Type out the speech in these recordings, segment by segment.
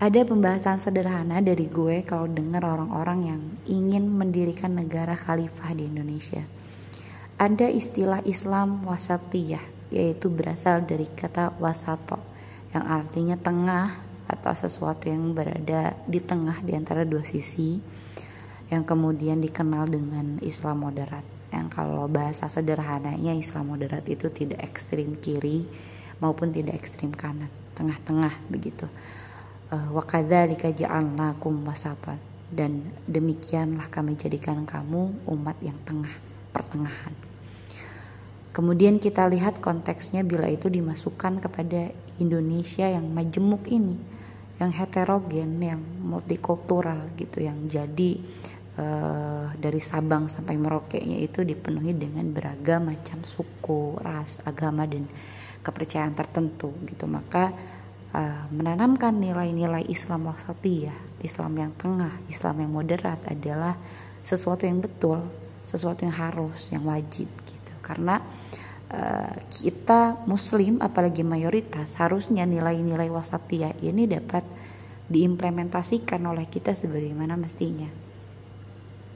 ada pembahasan sederhana dari gue kalau dengar orang-orang yang ingin mendirikan negara khalifah di Indonesia. Ada istilah Islam wasatiyah, yaitu berasal dari kata wasato, yang artinya tengah atau sesuatu yang berada di tengah di antara dua sisi, yang kemudian dikenal dengan Islam moderat. Yang kalau bahasa sederhananya Islam moderat itu tidak ekstrim kiri maupun tidak ekstrim kanan, tengah-tengah begitu wa kadzalika ja'alnakum wasatan. Dan demikianlah kami jadikan kamu umat yang tengah pertengahan. Kemudian kita lihat konteksnya bila itu dimasukkan kepada Indonesia yang majemuk ini yang heterogen yang multikultural gitu yang jadi uh, dari Sabang sampai Merauke-nya itu dipenuhi dengan beragam macam suku, ras, agama dan kepercayaan tertentu gitu. Maka uh, menanamkan nilai-nilai Islam wasatiyah, Islam yang tengah, Islam yang moderat adalah sesuatu yang betul, sesuatu yang harus, yang wajib gitu. Karena uh, kita Muslim, apalagi mayoritas, harusnya nilai-nilai wasatiyah ini dapat diimplementasikan oleh kita sebagaimana mestinya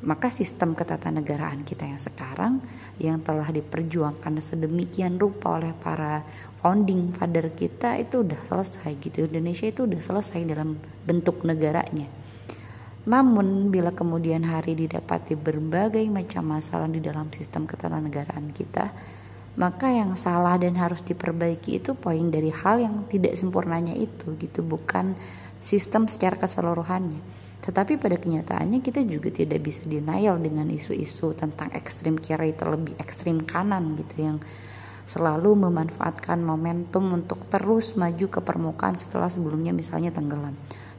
maka sistem ketatanegaraan kita yang sekarang yang telah diperjuangkan sedemikian rupa oleh para founding father kita itu udah selesai gitu. Indonesia itu udah selesai dalam bentuk negaranya. Namun bila kemudian hari didapati berbagai macam masalah di dalam sistem ketatanegaraan kita, maka yang salah dan harus diperbaiki itu poin dari hal yang tidak sempurnanya itu gitu, bukan sistem secara keseluruhannya tetapi pada kenyataannya kita juga tidak bisa denial dengan isu-isu tentang ekstrim kiri terlebih ekstrim kanan gitu yang selalu memanfaatkan momentum untuk terus maju ke permukaan setelah sebelumnya misalnya tenggelam.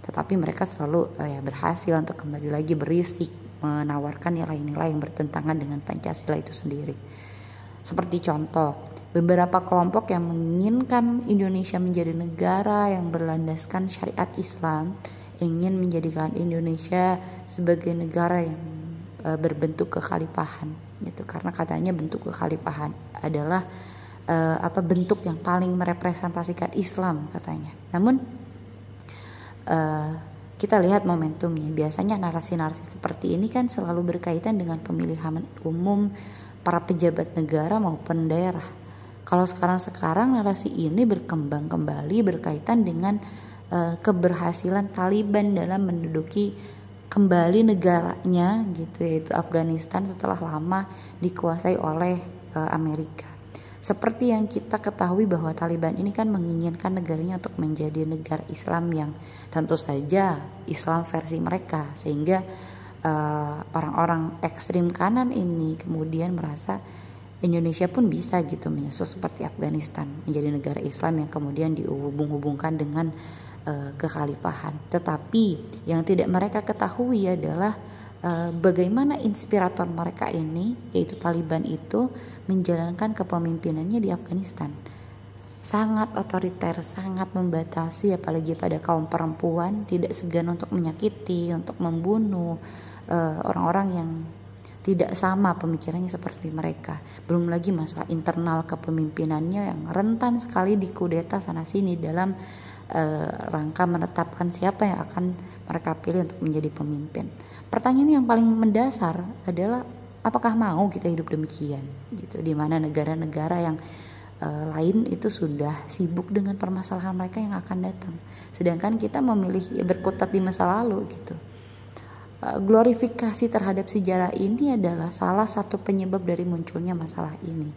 Tetapi mereka selalu uh, ya, berhasil untuk kembali lagi berisik menawarkan nilai-nilai yang bertentangan dengan Pancasila itu sendiri. Seperti contoh, beberapa kelompok yang menginginkan Indonesia menjadi negara yang berlandaskan syariat Islam ingin menjadikan Indonesia sebagai negara yang uh, berbentuk kekhalifahan gitu karena katanya bentuk kekhalifahan adalah uh, apa bentuk yang paling merepresentasikan Islam katanya. Namun uh, kita lihat momentumnya. Biasanya narasi-narasi seperti ini kan selalu berkaitan dengan pemilihan umum para pejabat negara maupun daerah. Kalau sekarang-sekarang narasi ini berkembang kembali berkaitan dengan uh, keberhasilan Taliban dalam menduduki kembali negaranya gitu yaitu Afghanistan setelah lama dikuasai oleh uh, Amerika. Seperti yang kita ketahui bahwa Taliban ini kan menginginkan negaranya untuk menjadi negara Islam yang tentu saja Islam versi mereka sehingga eh, orang-orang uh, ekstrim kanan ini kemudian merasa Indonesia pun bisa gitu menyusul seperti Afghanistan menjadi negara Islam yang kemudian dihubung-hubungkan dengan uh, kekhalifahan. Tetapi yang tidak mereka ketahui adalah uh, bagaimana inspirator mereka ini yaitu Taliban itu menjalankan kepemimpinannya di Afghanistan. Sangat otoriter, sangat membatasi apalagi pada kaum perempuan, tidak segan untuk menyakiti, untuk membunuh eh, orang-orang uh, yang tidak sama pemikirannya seperti mereka. Belum lagi masalah internal kepemimpinannya yang rentan sekali dikudeta sana sini dalam uh, rangka menetapkan siapa yang akan mereka pilih untuk menjadi pemimpin. Pertanyaan yang paling mendasar adalah apakah mau kita hidup demikian gitu di mana negara-negara yang uh, lain itu sudah sibuk dengan permasalahan mereka yang akan datang. Sedangkan kita memilih ya berkutat di masa lalu gitu Eh, glorifikasi terhadap sejarah ini adalah salah satu penyebab dari munculnya masalah ini.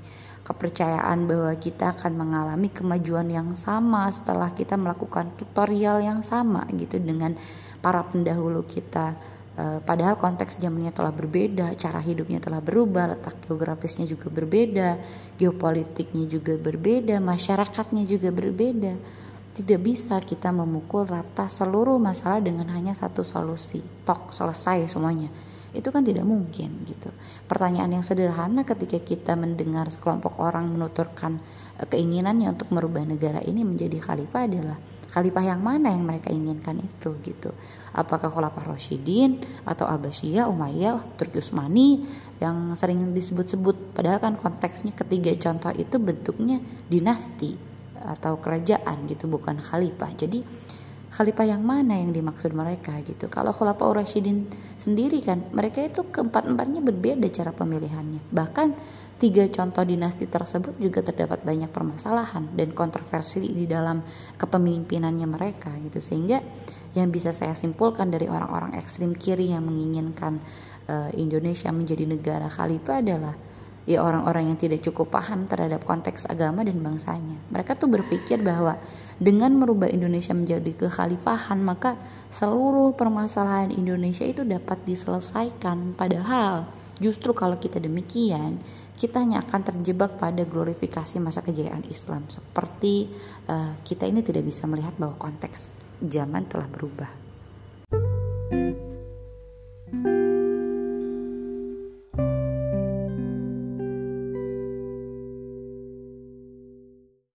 Kepercayaan bahwa kita akan mengalami kemajuan yang sama setelah kita melakukan tutorial yang sama gitu dengan para pendahulu kita. Eh, padahal konteks zamannya telah berbeda, cara hidupnya telah berubah, letak geografisnya juga berbeda, geopolitiknya juga berbeda, masyarakatnya juga berbeda tidak bisa kita memukul rata seluruh masalah dengan hanya satu solusi. Tok selesai semuanya. Itu kan tidak mungkin gitu. Pertanyaan yang sederhana ketika kita mendengar sekelompok orang menuturkan eh, keinginannya untuk merubah negara ini menjadi khalifah adalah khalifah yang mana yang mereka inginkan itu gitu. Apakah khalifah Rashidin atau Abbasiyah, Umayyah, Turki Utsmani yang sering disebut-sebut padahal kan konteksnya ketiga contoh itu bentuknya dinasti atau kerajaan gitu bukan khalifah jadi khalifah yang mana yang dimaksud mereka gitu. Kalau Khulafaur Rasyidin sendiri kan mereka itu keempat-empatnya berbeda cara pemilihannya. Bahkan tiga contoh dinasti tersebut juga terdapat banyak permasalahan dan kontroversi di dalam kepemimpinannya mereka gitu sehingga yang bisa saya simpulkan dari orang-orang ekstrim kiri yang menginginkan uh, Indonesia menjadi negara khalifah adalah ya orang-orang yang tidak cukup paham terhadap konteks agama dan bangsanya. Mereka tuh berpikir bahwa dengan merubah Indonesia menjadi kekhalifahan maka seluruh permasalahan Indonesia itu dapat diselesaikan. Padahal justru kalau kita demikian kita hanya akan terjebak pada glorifikasi masa kejayaan Islam seperti uh, kita ini tidak bisa melihat bahwa konteks zaman telah berubah.